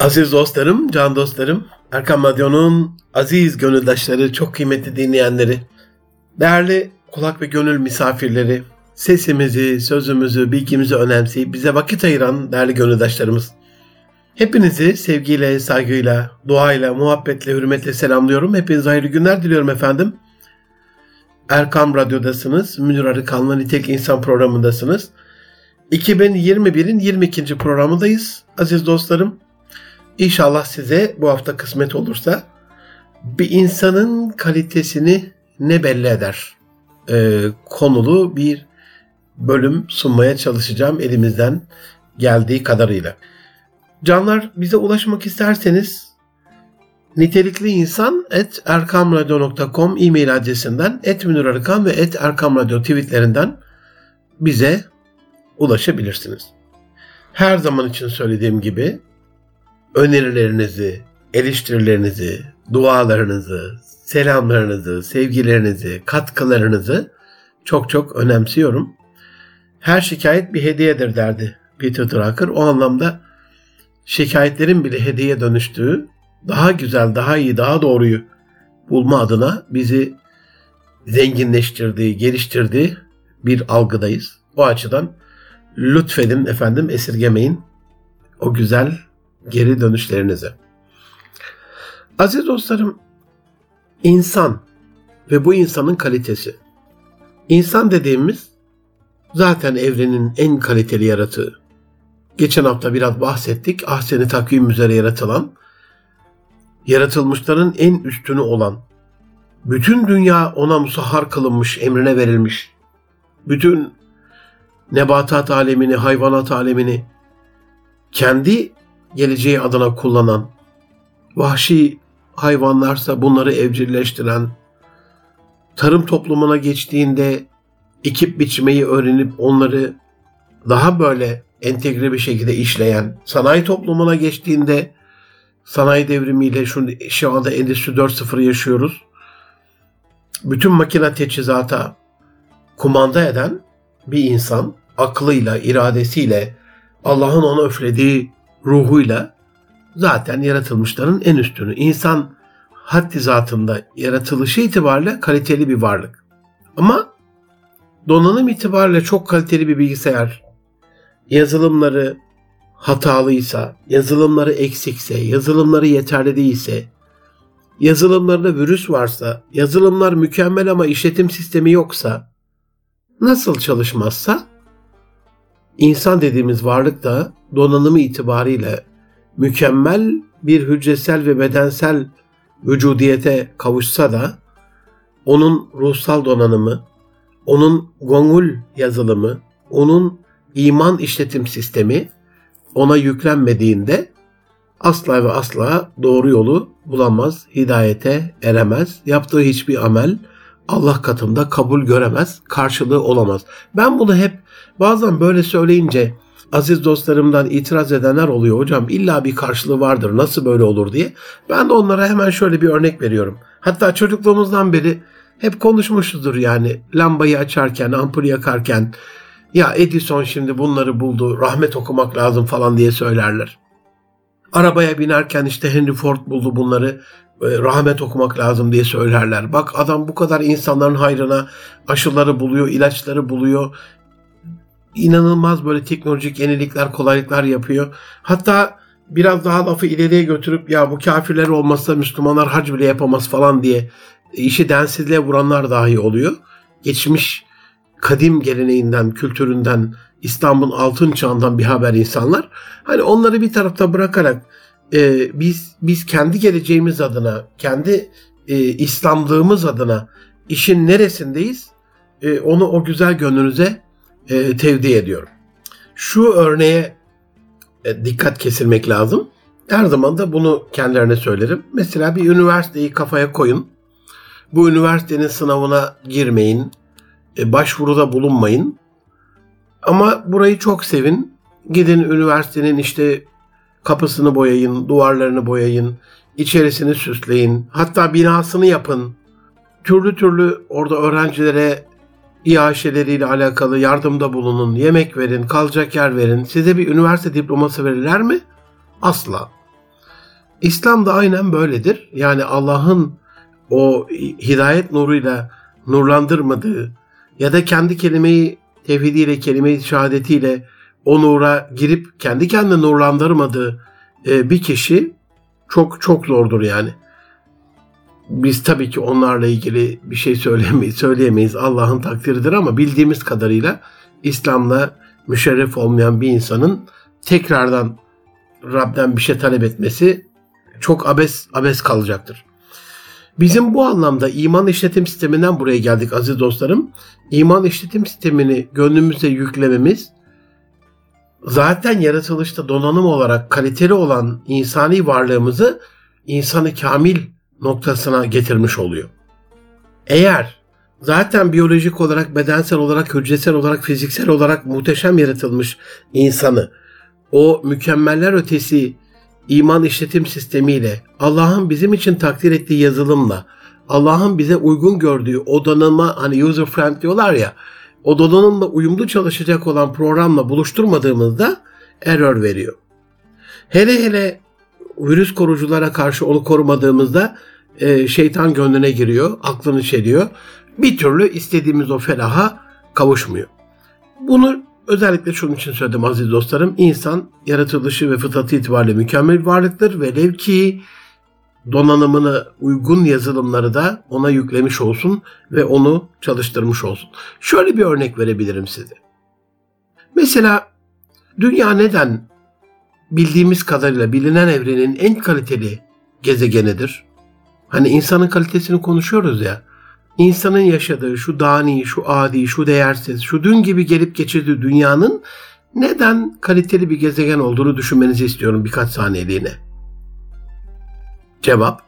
Aziz dostlarım, can dostlarım, Erkam Radyo'nun aziz gönüldaşları, çok kıymetli dinleyenleri, değerli kulak ve gönül misafirleri, sesimizi, sözümüzü, bilgimizi önemseyip bize vakit ayıran değerli gönüldaşlarımız. Hepinizi sevgiyle, saygıyla, duayla, muhabbetle, hürmetle selamlıyorum. Hepinize hayırlı günler diliyorum efendim. Erkam Radyo'dasınız. Münir Arıkan'la Nitek İnsan programındasınız. 2021'in 22. programındayız aziz dostlarım. İnşallah size bu hafta kısmet olursa bir insanın kalitesini ne belli eder ee, konulu bir bölüm sunmaya çalışacağım elimizden geldiği kadarıyla. Canlar bize ulaşmak isterseniz nitelikli insan et erkamradyo.com e-mail adresinden et Arıkan ve et erkamradyo tweetlerinden bize ulaşabilirsiniz. Her zaman için söylediğim gibi önerilerinizi, eleştirilerinizi, dualarınızı, selamlarınızı, sevgilerinizi, katkılarınızı çok çok önemsiyorum. Her şikayet bir hediyedir derdi Peter Drucker. O anlamda şikayetlerin bile hediye dönüştüğü, daha güzel, daha iyi, daha doğruyu bulma adına bizi zenginleştirdiği, geliştirdiği bir algıdayız. O açıdan lütfedin efendim esirgemeyin o güzel geri dönüşlerinizi. Aziz dostlarım, insan ve bu insanın kalitesi. İnsan dediğimiz zaten evrenin en kaliteli yaratığı. Geçen hafta biraz bahsettik. Ahseni takvim üzere yaratılan, yaratılmışların en üstünü olan, bütün dünya ona musahhar kılınmış, emrine verilmiş. Bütün nebatat alemini, hayvanat alemini kendi geleceği adına kullanan, vahşi hayvanlarsa bunları evcilleştiren, tarım toplumuna geçtiğinde ekip biçmeyi öğrenip onları daha böyle entegre bir şekilde işleyen, sanayi toplumuna geçtiğinde sanayi devrimiyle şu, şu anda Endüstri 4.0 yaşıyoruz. Bütün makine teçhizata kumanda eden bir insan aklıyla, iradesiyle, Allah'ın ona öflediği ruhuyla zaten yaratılmışların en üstünü. İnsan haddi zatında yaratılışı itibariyle kaliteli bir varlık. Ama donanım itibariyle çok kaliteli bir bilgisayar, yazılımları hatalıysa, yazılımları eksikse, yazılımları yeterli değilse, yazılımlarında virüs varsa, yazılımlar mükemmel ama işletim sistemi yoksa, nasıl çalışmazsa İnsan dediğimiz varlık da donanımı itibariyle mükemmel bir hücresel ve bedensel vücudiyete kavuşsa da onun ruhsal donanımı, onun gongul yazılımı, onun iman işletim sistemi ona yüklenmediğinde asla ve asla doğru yolu bulamaz, hidayete eremez. Yaptığı hiçbir amel Allah katında kabul göremez, karşılığı olamaz. Ben bunu hep bazen böyle söyleyince aziz dostlarımdan itiraz edenler oluyor. Hocam illa bir karşılığı vardır nasıl böyle olur diye. Ben de onlara hemen şöyle bir örnek veriyorum. Hatta çocukluğumuzdan beri hep konuşmuşuzdur yani lambayı açarken, ampulü yakarken ya Edison şimdi bunları buldu, rahmet okumak lazım falan diye söylerler. Arabaya binerken işte Henry Ford buldu bunları. E, rahmet okumak lazım diye söylerler. Bak adam bu kadar insanların hayrına aşıları buluyor, ilaçları buluyor. İnanılmaz böyle teknolojik yenilikler, kolaylıklar yapıyor. Hatta biraz daha lafı ileriye götürüp ya bu kafirler olmazsa Müslümanlar hac bile yapamaz falan diye işi densizliğe vuranlar dahi oluyor. Geçmiş kadim geleneğinden, kültüründen, İstanbul'un altın çağından bir haber insanlar. Hani onları bir tarafta bırakarak e, biz biz kendi geleceğimiz adına, kendi e, İslamlığımız adına işin neresindeyiz? E, onu o güzel gönlünüze e, tevdi ediyorum. Şu örneğe e, dikkat kesilmek lazım. Her zaman da bunu kendilerine söylerim. Mesela bir üniversiteyi kafaya koyun. Bu üniversitenin sınavına girmeyin. E, başvuruda bulunmayın. Ama burayı çok sevin. Gidin üniversitenin işte Kapısını boyayın, duvarlarını boyayın, içerisini süsleyin, hatta binasını yapın. Türlü türlü orada öğrencilere iaşeleriyle alakalı yardımda bulunun, yemek verin, kalacak yer verin. Size bir üniversite diploması verirler mi? Asla. İslam da aynen böyledir. Yani Allah'ın o hidayet nuruyla nurlandırmadığı ya da kendi kelimeyi tevhidiyle, kelime-i şehadetiyle o nura girip kendi kendine nurlandırmadığı e, bir kişi çok çok zordur yani. Biz tabii ki onlarla ilgili bir şey söyleyemeyiz, söyleyemeyiz. Allah'ın takdiridir ama bildiğimiz kadarıyla İslam'la müşerref olmayan bir insanın tekrardan Rab'den bir şey talep etmesi çok abes abes kalacaktır. Bizim bu anlamda iman işletim sisteminden buraya geldik aziz dostlarım. İman işletim sistemini gönlümüze yüklememiz zaten yaratılışta donanım olarak kaliteli olan insani varlığımızı insanı kamil noktasına getirmiş oluyor. Eğer zaten biyolojik olarak, bedensel olarak, hücresel olarak, fiziksel olarak muhteşem yaratılmış insanı o mükemmeller ötesi iman işletim sistemiyle, Allah'ın bizim için takdir ettiği yazılımla, Allah'ın bize uygun gördüğü o donanıma hani user friend diyorlar ya, o donanımla uyumlu çalışacak olan programla buluşturmadığımızda error veriyor. Hele hele virüs koruculara karşı onu korumadığımızda e, şeytan gönlüne giriyor, aklını çeliyor. Bir türlü istediğimiz o felaha kavuşmuyor. Bunu özellikle şunun için söyledim aziz dostlarım. İnsan yaratılışı ve fıtratı itibariyle mükemmel bir varlıktır. Velev ki donanımını uygun yazılımları da ona yüklemiş olsun ve onu çalıştırmış olsun. Şöyle bir örnek verebilirim size. Mesela dünya neden bildiğimiz kadarıyla bilinen evrenin en kaliteli gezegenidir? Hani insanın kalitesini konuşuyoruz ya. İnsanın yaşadığı şu dani, şu adi, şu değersiz, şu dün gibi gelip geçirdiği dünyanın neden kaliteli bir gezegen olduğunu düşünmenizi istiyorum birkaç saniyeliğine. Cevap,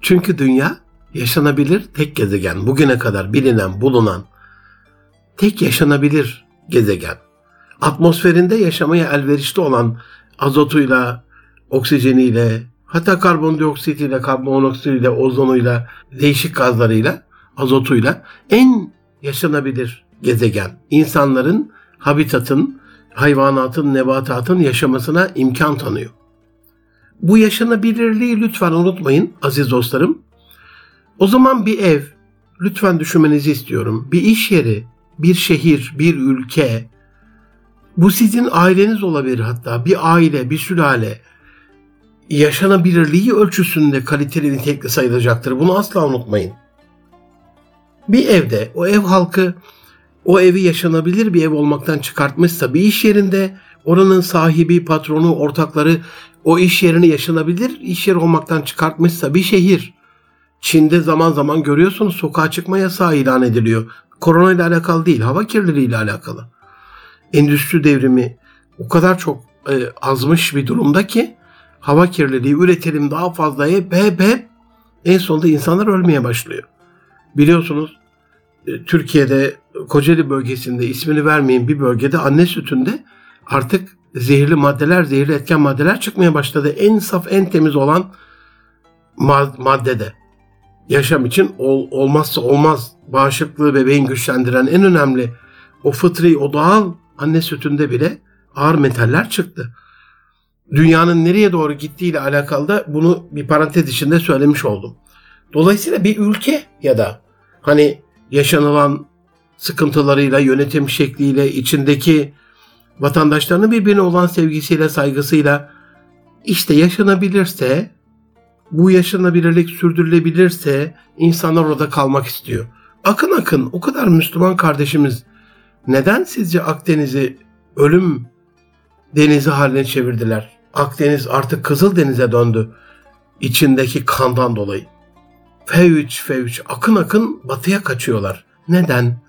çünkü dünya yaşanabilir tek gezegen. Bugüne kadar bilinen, bulunan tek yaşanabilir gezegen. Atmosferinde yaşamaya elverişli olan azotuyla, oksijeniyle, hatta karbondioksitiyle, karbon monoksitiyle, ozonuyla, değişik gazlarıyla, azotuyla en yaşanabilir gezegen. İnsanların, habitatın, hayvanatın, nebatatın yaşamasına imkan tanıyor. Bu yaşanabilirliği lütfen unutmayın aziz dostlarım. O zaman bir ev, lütfen düşünmenizi istiyorum. Bir iş yeri, bir şehir, bir ülke, bu sizin aileniz olabilir hatta. Bir aile, bir sülale yaşanabilirliği ölçüsünde kaliteli nitelikli sayılacaktır. Bunu asla unutmayın. Bir evde o ev halkı o evi yaşanabilir bir ev olmaktan çıkartmışsa bir iş yerinde oranın sahibi, patronu, ortakları o iş yerini yaşanabilir iş yeri olmaktan çıkartmışsa bir şehir Çin'de zaman zaman görüyorsunuz sokağa çıkma yasağı ilan ediliyor. Korona ile alakalı değil, hava kirliliği ile alakalı. Endüstri devrimi o kadar çok e, azmış bir durumda ki hava kirliliği, üretelim daha fazla hep hep hep en sonunda insanlar ölmeye başlıyor. Biliyorsunuz e, Türkiye'de Kocaeli bölgesinde ismini vermeyin bir bölgede anne sütünde artık zehirli maddeler, zehirli etken maddeler çıkmaya başladı. En saf, en temiz olan maddede. Yaşam için ol, olmazsa olmaz bağışıklığı bebeğin güçlendiren en önemli o fıtri, o doğal anne sütünde bile ağır metaller çıktı. Dünyanın nereye doğru gittiğiyle alakalı da bunu bir parantez içinde söylemiş oldum. Dolayısıyla bir ülke ya da hani yaşanılan sıkıntılarıyla, yönetim şekliyle, içindeki vatandaşlarının birbirine olan sevgisiyle, saygısıyla işte yaşanabilirse, bu yaşanabilirlik sürdürülebilirse insanlar orada kalmak istiyor. Akın akın o kadar Müslüman kardeşimiz neden sizce Akdeniz'i ölüm denizi haline çevirdiler? Akdeniz artık Kızıl Denize döndü içindeki kandan dolayı. Fevç fevç akın akın batıya kaçıyorlar. Neden?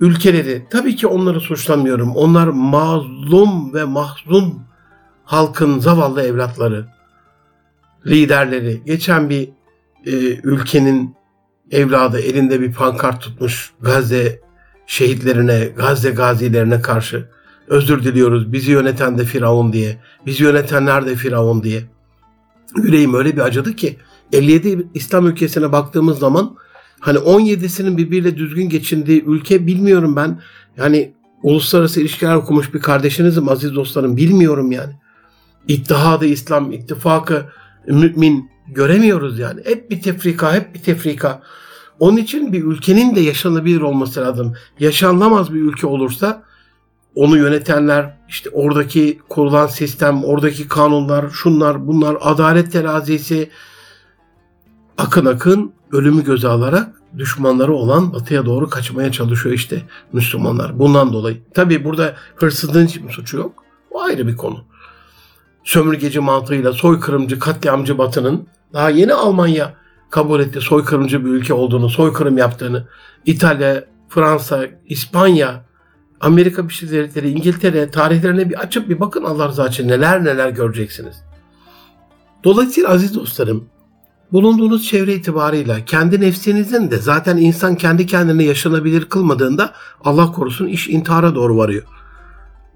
ülkeleri tabii ki onları suçlamıyorum. Onlar mazlum ve mahzun halkın zavallı evlatları, liderleri. Geçen bir e, ülkenin evladı elinde bir pankart tutmuş Gazze şehitlerine, Gazze gazilerine karşı özür diliyoruz. Bizi yöneten de Firavun diye. Bizi yönetenler de Firavun diye. Yüreğim öyle bir acıdı ki 57 İslam ülkesine baktığımız zaman Hani 17'sinin birbiriyle düzgün geçindiği ülke bilmiyorum ben. Yani uluslararası ilişkiler okumuş bir kardeşinizim aziz dostlarım bilmiyorum yani. İttihadı İslam, ittifakı, mümin göremiyoruz yani. Hep bir tefrika, hep bir tefrika. Onun için bir ülkenin de yaşanabilir olması lazım. Yaşanılamaz bir ülke olursa onu yönetenler, işte oradaki kurulan sistem, oradaki kanunlar, şunlar, bunlar, adalet terazisi akın akın ölümü göze alarak düşmanları olan batıya doğru kaçmaya çalışıyor işte Müslümanlar. Bundan dolayı. Tabi burada hırsızlığın hiçbir suçu yok. O ayrı bir konu. Sömürgeci mantığıyla soykırımcı, katliamcı batının daha yeni Almanya kabul etti soykırımcı bir ülke olduğunu, soykırım yaptığını. İtalya, Fransa, İspanya, Amerika Birleşik Devletleri, İngiltere tarihlerine bir açıp bir bakın Allah rızası için neler neler göreceksiniz. Dolayısıyla aziz dostlarım, bulunduğunuz çevre itibarıyla kendi nefsinizin de zaten insan kendi kendine yaşanabilir kılmadığında Allah korusun iş intihara doğru varıyor.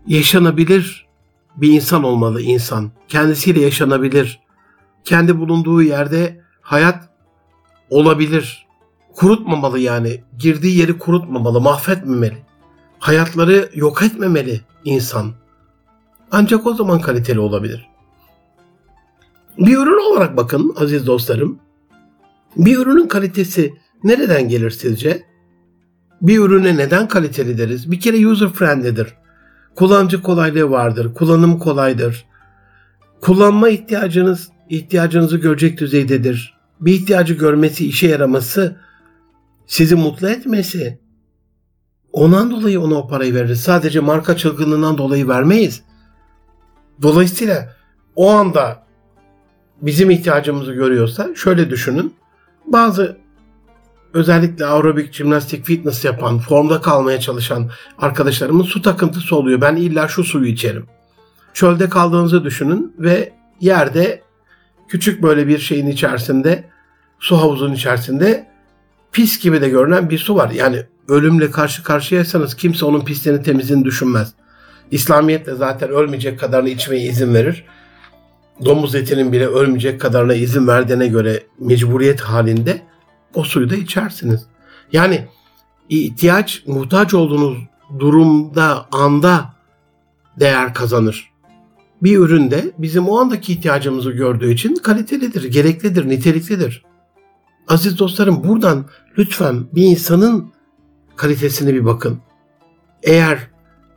Yaşanabilir bir insan olmalı insan. Kendisiyle yaşanabilir. Kendi bulunduğu yerde hayat olabilir. Kurutmamalı yani. Girdiği yeri kurutmamalı, mahvetmemeli. Hayatları yok etmemeli insan. Ancak o zaman kaliteli olabilir. Bir ürün olarak bakın aziz dostlarım. Bir ürünün kalitesi nereden gelir sizce? Bir ürüne neden kaliteli deriz? Bir kere user friendly'dir. Kullanıcı kolaylığı vardır. Kullanım kolaydır. Kullanma ihtiyacınız ihtiyacınızı görecek düzeydedir. Bir ihtiyacı görmesi, işe yaraması, sizi mutlu etmesi. Ondan dolayı ona o parayı veririz. Sadece marka çılgınlığından dolayı vermeyiz. Dolayısıyla o anda bizim ihtiyacımızı görüyorsa şöyle düşünün. Bazı özellikle aerobik, jimnastik, fitness yapan, formda kalmaya çalışan arkadaşlarımın su takıntısı oluyor. Ben illa şu suyu içerim. Çölde kaldığınızı düşünün ve yerde küçük böyle bir şeyin içerisinde, su havuzunun içerisinde pis gibi de görünen bir su var. Yani ölümle karşı karşıyaysanız kimse onun pisliğini temizliğini düşünmez. İslamiyet de zaten ölmeyecek kadarını içmeye izin verir. Domuz etinin bile ölmeyecek kadarına izin verdiğine göre mecburiyet halinde o suyu da içersiniz. Yani ihtiyaç, muhtaç olduğunuz durumda, anda değer kazanır. Bir üründe bizim o andaki ihtiyacımızı gördüğü için kalitelidir, gereklidir, niteliklidir. Aziz dostlarım buradan lütfen bir insanın kalitesine bir bakın. Eğer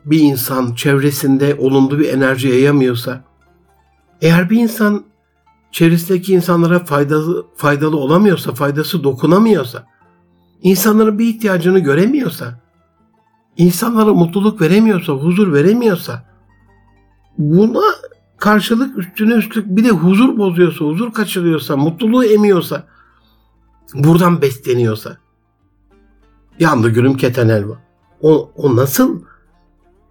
bir insan çevresinde olumlu bir enerji yayamıyorsa, eğer bir insan çevresindeki insanlara faydalı, faydalı olamıyorsa, faydası dokunamıyorsa, insanların bir ihtiyacını göremiyorsa, insanlara mutluluk veremiyorsa, huzur veremiyorsa, buna karşılık üstüne üstlük bir de huzur bozuyorsa, huzur kaçırıyorsa, mutluluğu emiyorsa, buradan besleniyorsa, yandı gülüm keten elva. O, o nasıl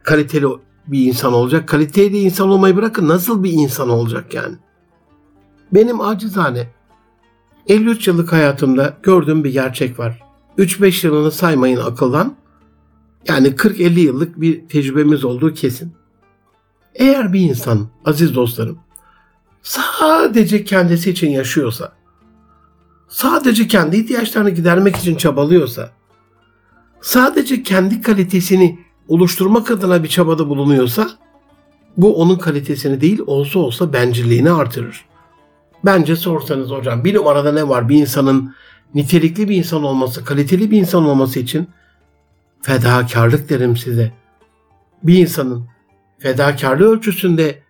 kaliteli bir insan olacak? Kaliteli insan olmayı bırakın nasıl bir insan olacak yani? Benim acizane 53 yıllık hayatımda gördüğüm bir gerçek var. 3-5 yılını saymayın akıldan. Yani 40-50 yıllık bir tecrübemiz olduğu kesin. Eğer bir insan aziz dostlarım sadece kendisi için yaşıyorsa, sadece kendi ihtiyaçlarını gidermek için çabalıyorsa, sadece kendi kalitesini oluşturmak adına bir çabada bulunuyorsa, bu onun kalitesini değil olsa olsa bencilliğini artırır. Bence sorsanız hocam bir numarada ne var bir insanın nitelikli bir insan olması, kaliteli bir insan olması için fedakarlık derim size. Bir insanın fedakarlığı ölçüsünde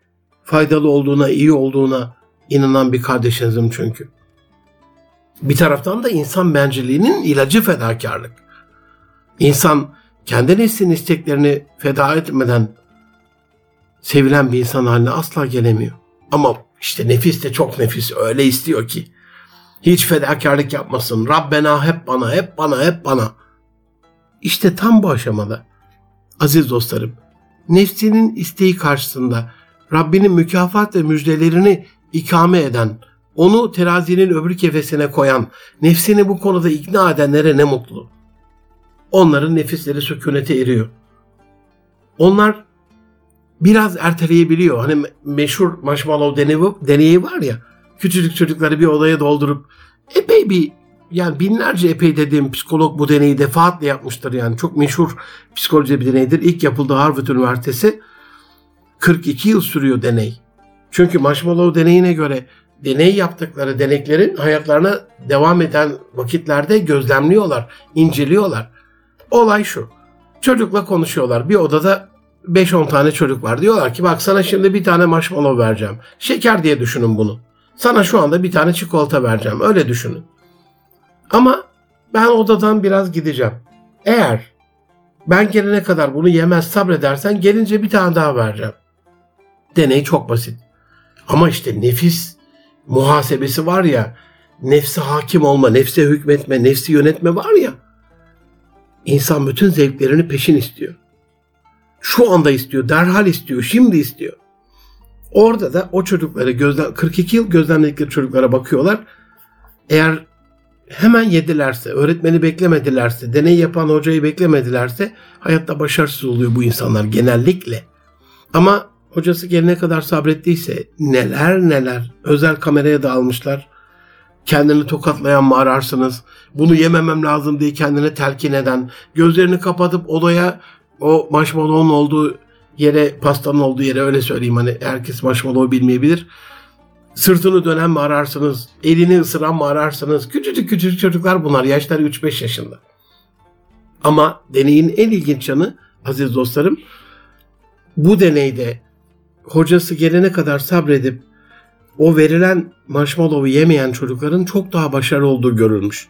faydalı olduğuna, iyi olduğuna inanan bir kardeşinizim çünkü. Bir taraftan da insan bencilliğinin ilacı fedakarlık. İnsan kendi neslinin isteklerini feda etmeden sevilen bir insan haline asla gelemiyor. Ama işte nefis de çok nefis öyle istiyor ki. Hiç fedakarlık yapmasın. Rabbena hep bana, hep bana, hep bana. İşte tam bu aşamada aziz dostlarım nefsinin isteği karşısında Rabbinin mükafat ve müjdelerini ikame eden, onu terazinin öbür kefesine koyan, nefsini bu konuda ikna edenlere ne mutlu. Onların nefisleri sükunete eriyor. Onlar biraz erteleyebiliyor. Hani meşhur marshmallow deneyi, deneyi var ya. Küçücük çocukları bir odaya doldurup epey bir yani binlerce epey dediğim psikolog bu deneyi defaatle yapmıştır yani. Çok meşhur psikoloji bir deneydir. İlk yapıldığı Harvard Üniversitesi 42 yıl sürüyor deney. Çünkü marshmallow deneyine göre deney yaptıkları deneklerin hayatlarına devam eden vakitlerde gözlemliyorlar, inceliyorlar. Olay şu. Çocukla konuşuyorlar. Bir odada 5-10 tane çocuk var. Diyorlar ki bak sana şimdi bir tane marshmallow vereceğim. Şeker diye düşünün bunu. Sana şu anda bir tane çikolata vereceğim. Öyle düşünün. Ama ben odadan biraz gideceğim. Eğer ben gelene kadar bunu yemez sabredersen gelince bir tane daha vereceğim. Deney çok basit. Ama işte nefis muhasebesi var ya, nefsi hakim olma, nefse hükmetme, nefsi yönetme var ya. İnsan bütün zevklerini peşin istiyor. Şu anda istiyor, derhal istiyor, şimdi istiyor. Orada da o çocukları gözlem 42 yıl gözlemledikleri çocuklara bakıyorlar. Eğer hemen yedilerse, öğretmeni beklemedilerse, deney yapan hocayı beklemedilerse hayatta başarısız oluyor bu insanlar genellikle. Ama hocası gelene kadar sabrettiyse neler neler özel kameraya da almışlar. Kendini tokatlayan mı ararsınız? Bunu yememem lazım diye kendine telkin eden, gözlerini kapatıp odaya o marshmallow'un olduğu yere, pastanın olduğu yere öyle söyleyeyim hani herkes marshmallow bilmeyebilir. Sırtını dönen mi ararsınız? Elini ısıran mı ararsınız? Küçücük küçücük çocuklar bunlar. Yaşları 3-5 yaşında. Ama deneyin en ilginç yanı aziz dostlarım bu deneyde hocası gelene kadar sabredip o verilen marshmallow'u yemeyen çocukların çok daha başarılı olduğu görülmüş.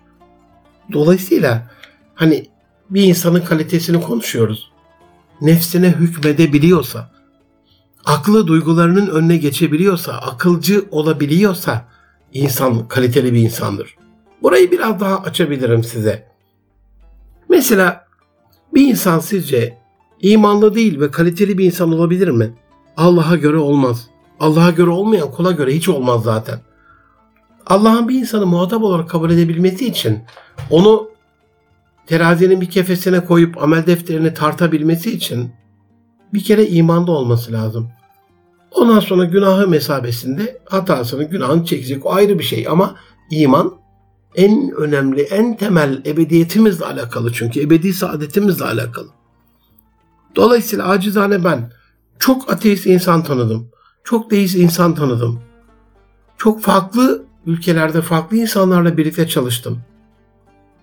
Dolayısıyla hani bir insanın kalitesini konuşuyoruz. Nefsine hükmedebiliyorsa, aklı duygularının önüne geçebiliyorsa, akılcı olabiliyorsa insan kaliteli bir insandır. Burayı biraz daha açabilirim size. Mesela bir insan sizce imanlı değil ve kaliteli bir insan olabilir mi? Allah'a göre olmaz. Allah'a göre olmayan kula göre hiç olmaz zaten. Allah'ın bir insanı muhatap olarak kabul edebilmesi için onu terazinin bir kefesine koyup amel defterini tartabilmesi için bir kere imanda olması lazım. Ondan sonra günahı mesabesinde hatasını, günahını çekecek. O ayrı bir şey ama iman en önemli, en temel ebediyetimizle alakalı çünkü ebedi saadetimizle alakalı. Dolayısıyla acizane ben çok ateist insan tanıdım. Çok deist insan tanıdım. Çok farklı ülkelerde farklı insanlarla birlikte çalıştım.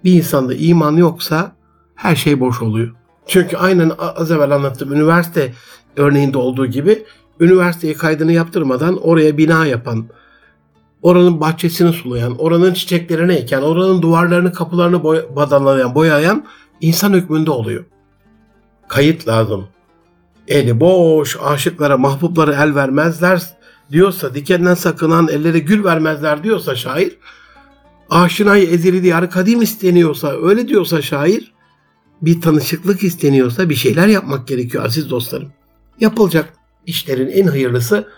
Bir insanda iman yoksa her şey boş oluyor. Çünkü aynen az evvel anlattığım üniversite örneğinde olduğu gibi üniversiteye kaydını yaptırmadan oraya bina yapan, oranın bahçesini sulayan, oranın çiçeklerini eken, oranın duvarlarını, kapılarını boy badalayan, boyayan insan hükmünde oluyor. Kayıt lazım. Eli boş aşıklara, mahbublara el vermezler diyorsa, dikenden sakınan ellere gül vermezler diyorsa şair, aşinayı ezeli diyarı kadim isteniyorsa, öyle diyorsa şair, bir tanışıklık isteniyorsa bir şeyler yapmak gerekiyor aziz dostlarım. Yapılacak işlerin en hayırlısı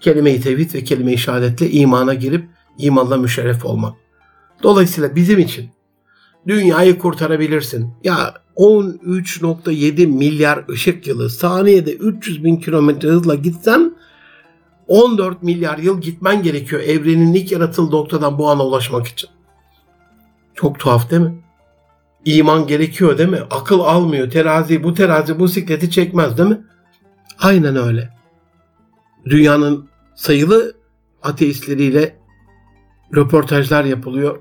kelime-i tevhid ve kelime-i şehadetle imana girip imanla müşerref olmak. Dolayısıyla bizim için dünyayı kurtarabilirsin. Ya 13.7 milyar ışık yılı saniyede 300 bin kilometre hızla gitsen 14 milyar yıl gitmen gerekiyor evrenin ilk yaratıldığı noktadan bu ana ulaşmak için. Çok tuhaf değil mi? İman gerekiyor değil mi? Akıl almıyor. Terazi bu terazi bu sikleti çekmez değil mi? Aynen öyle. Dünyanın sayılı ateistleriyle röportajlar yapılıyor.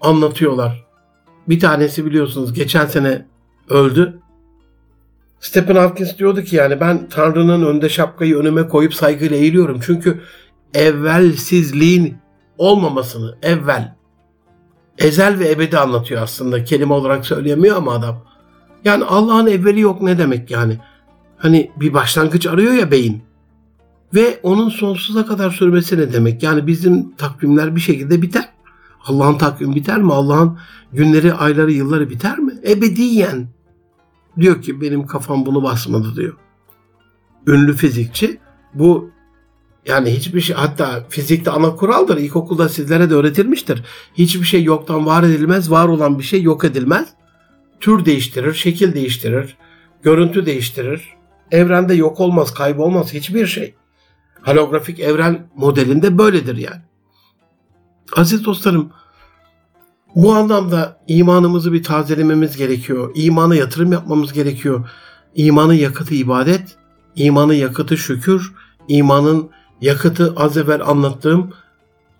Anlatıyorlar. Bir tanesi biliyorsunuz geçen sene öldü. Stephen Hawkins diyordu ki yani ben Tanrı'nın önünde şapkayı önüme koyup saygıyla eğiliyorum. Çünkü evvelsizliğin olmamasını, evvel, ezel ve ebedi anlatıyor aslında. Kelime olarak söyleyemiyor ama adam. Yani Allah'ın evveli yok ne demek yani? Hani bir başlangıç arıyor ya beyin. Ve onun sonsuza kadar sürmesi ne demek? Yani bizim takvimler bir şekilde biter. Allah'ın takvimi biter mi? Allah'ın günleri, ayları, yılları biter mi? Ebediyen. Diyor ki benim kafam bunu basmadı diyor. Ünlü fizikçi bu yani hiçbir şey hatta fizikte ana kuraldır. İlkokulda sizlere de öğretilmiştir. Hiçbir şey yoktan var edilmez. Var olan bir şey yok edilmez. Tür değiştirir, şekil değiştirir, görüntü değiştirir. Evrende yok olmaz, kaybolmaz hiçbir şey. Holografik evren modelinde böyledir yani. Aziz dostlarım, bu anlamda imanımızı bir tazelememiz gerekiyor. İmana yatırım yapmamız gerekiyor. İmanın yakıtı ibadet, imanın yakıtı şükür, imanın yakıtı az evvel anlattığım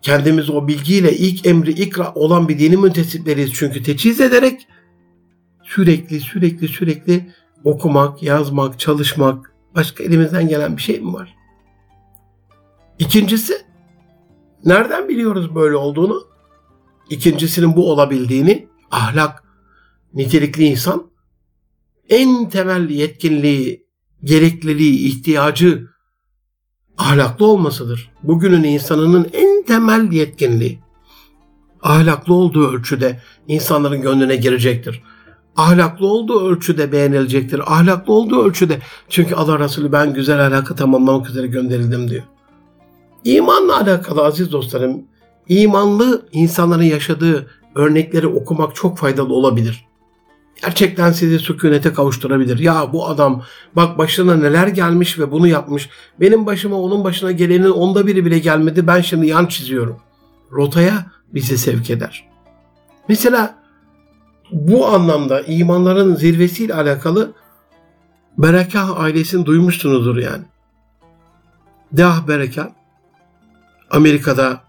kendimiz o bilgiyle ilk emri ikra olan bir dini müntesipleriyiz. Çünkü teçhiz ederek sürekli sürekli sürekli okumak, yazmak, çalışmak başka elimizden gelen bir şey mi var? İkincisi nereden biliyoruz böyle olduğunu? İkincisinin bu olabildiğini ahlak, nitelikli insan en temel yetkinliği, gerekliliği, ihtiyacı ahlaklı olmasıdır. Bugünün insanının en temel yetkinliği ahlaklı olduğu ölçüde insanların gönlüne girecektir. Ahlaklı olduğu ölçüde beğenilecektir. Ahlaklı olduğu ölçüde çünkü Allah Resulü ben güzel ahlakı tamamlamak üzere gönderildim diyor. İmanla alakalı aziz dostlarım, imanlı insanların yaşadığı örnekleri okumak çok faydalı olabilir. Gerçekten sizi sükunete kavuşturabilir. Ya bu adam bak başına neler gelmiş ve bunu yapmış. Benim başıma onun başına gelenin onda biri bile gelmedi. Ben şimdi yan çiziyorum. Rotaya bizi sevk eder. Mesela bu anlamda imanların zirvesiyle alakalı Berekah ailesini duymuşsunuzdur yani. Deah Berekah Amerika'da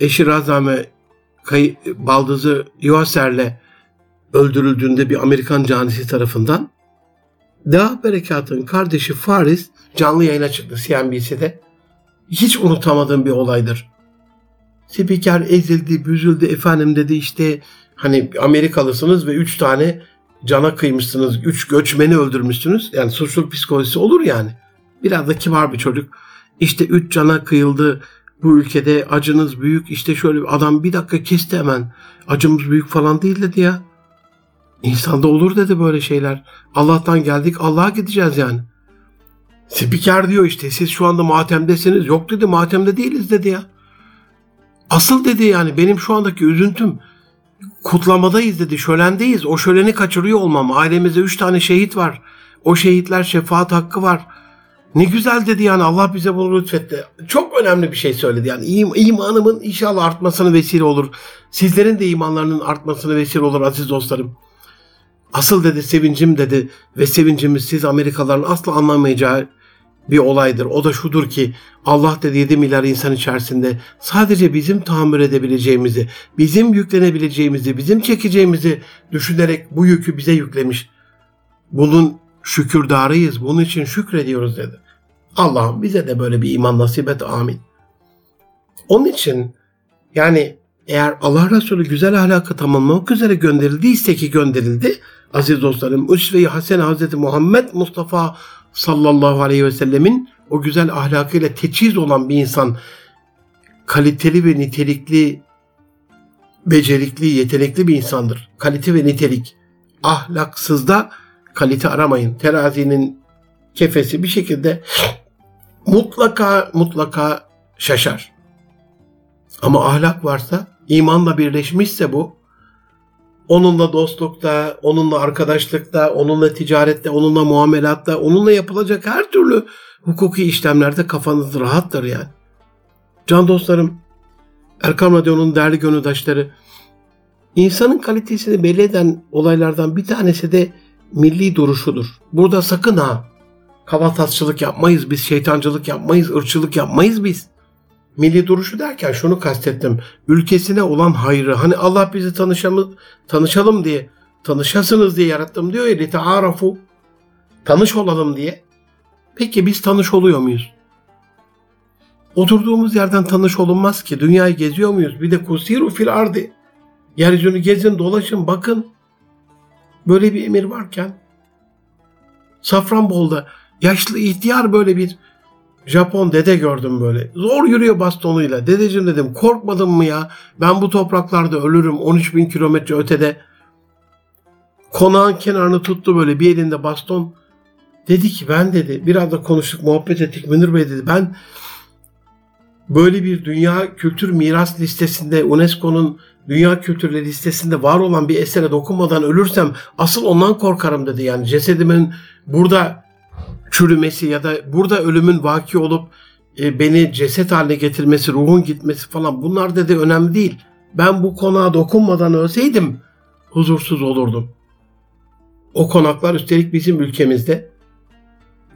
eşi Razame kay- baldızı Yoaser'le öldürüldüğünde bir Amerikan canisi tarafından Deah Berekat'ın kardeşi Faris canlı yayına çıktı CNBC'de. Hiç unutamadığım bir olaydır. Spiker ezildi, büzüldü efendim dedi işte hani Amerikalısınız ve üç tane cana kıymışsınız, üç göçmeni öldürmüşsünüz. Yani suçluluk psikolojisi olur yani. Biraz da kibar bir çocuk. İşte üç cana kıyıldı, bu ülkede acınız büyük işte şöyle bir adam bir dakika kesti hemen acımız büyük falan değil dedi ya. İnsanda olur dedi böyle şeyler. Allah'tan geldik Allah'a gideceğiz yani. Spiker diyor işte siz şu anda matemdesiniz. Yok dedi matemde değiliz dedi ya. Asıl dedi yani benim şu andaki üzüntüm kutlamadayız dedi. Şölendeyiz. O şöleni kaçırıyor olmam. Ailemizde üç tane şehit var. O şehitler şefaat hakkı var. Ne güzel dedi yani Allah bize bunu lütfetti. Çok önemli bir şey söyledi yani İm, imanımın inşallah artmasını vesile olur. Sizlerin de imanlarının artmasını vesile olur aziz dostlarım. Asıl dedi sevincim dedi ve sevincimiz siz Amerikalıların asla anlamayacağı bir olaydır. O da şudur ki Allah dedi 7 milyar insan içerisinde sadece bizim tahammül edebileceğimizi, bizim yüklenebileceğimizi, bizim çekeceğimizi düşünerek bu yükü bize yüklemiş. Bunun şükürdarıyız. Bunun için şükrediyoruz dedi. Allah'ım bize de böyle bir iman nasip et. Amin. Onun için yani eğer Allah Resulü güzel ahlakı tamamlamak üzere gönderildiyse ki gönderildi. Aziz dostlarım, Üsve-i Hasene Hazreti Muhammed Mustafa sallallahu aleyhi ve sellemin o güzel ahlakıyla teçhiz olan bir insan kaliteli ve nitelikli, becerikli, yetenekli bir insandır. Kalite ve nitelik. Ahlaksızda kalite aramayın. Terazinin kefesi bir şekilde mutlaka mutlaka şaşar. Ama ahlak varsa, imanla birleşmişse bu, onunla dostlukta, onunla arkadaşlıkta, onunla ticarette, onunla muamelatta, onunla yapılacak her türlü hukuki işlemlerde kafanız rahattır yani. Can dostlarım, Erkam Radyo'nun değerli gönüldaşları, insanın kalitesini belli eden olaylardan bir tanesi de milli duruşudur. Burada sakın ha kavatasçılık yapmayız biz, şeytancılık yapmayız, ırkçılık yapmayız biz. Milli duruşu derken şunu kastettim. Ülkesine olan hayrı. Hani Allah bizi tanışalım, tanışalım diye, tanışasınız diye yarattım diyor ya. Lite'arafu. Tanış olalım diye. Peki biz tanış oluyor muyuz? Oturduğumuz yerden tanış olunmaz ki. Dünyayı geziyor muyuz? Bir de kusiru fil ardi. Yeryüzünü gezin, dolaşın, bakın. Böyle bir emir varken Safranbolu'da yaşlı ihtiyar böyle bir Japon dede gördüm böyle. Zor yürüyor bastonuyla. Dedeciğim dedim korkmadın mı ya? Ben bu topraklarda ölürüm 13 bin kilometre ötede. Konağın kenarını tuttu böyle bir elinde baston. Dedi ki ben dedi biraz da konuştuk muhabbet ettik Münir Bey dedi. Ben böyle bir dünya kültür miras listesinde UNESCO'nun dünya kültürleri listesinde var olan bir esere dokunmadan ölürsem asıl ondan korkarım dedi. Yani cesedimin burada çürümesi ya da burada ölümün vaki olup e, beni ceset haline getirmesi, ruhun gitmesi falan bunlar dedi önemli değil. Ben bu konağa dokunmadan ölseydim huzursuz olurdum. O konaklar üstelik bizim ülkemizde.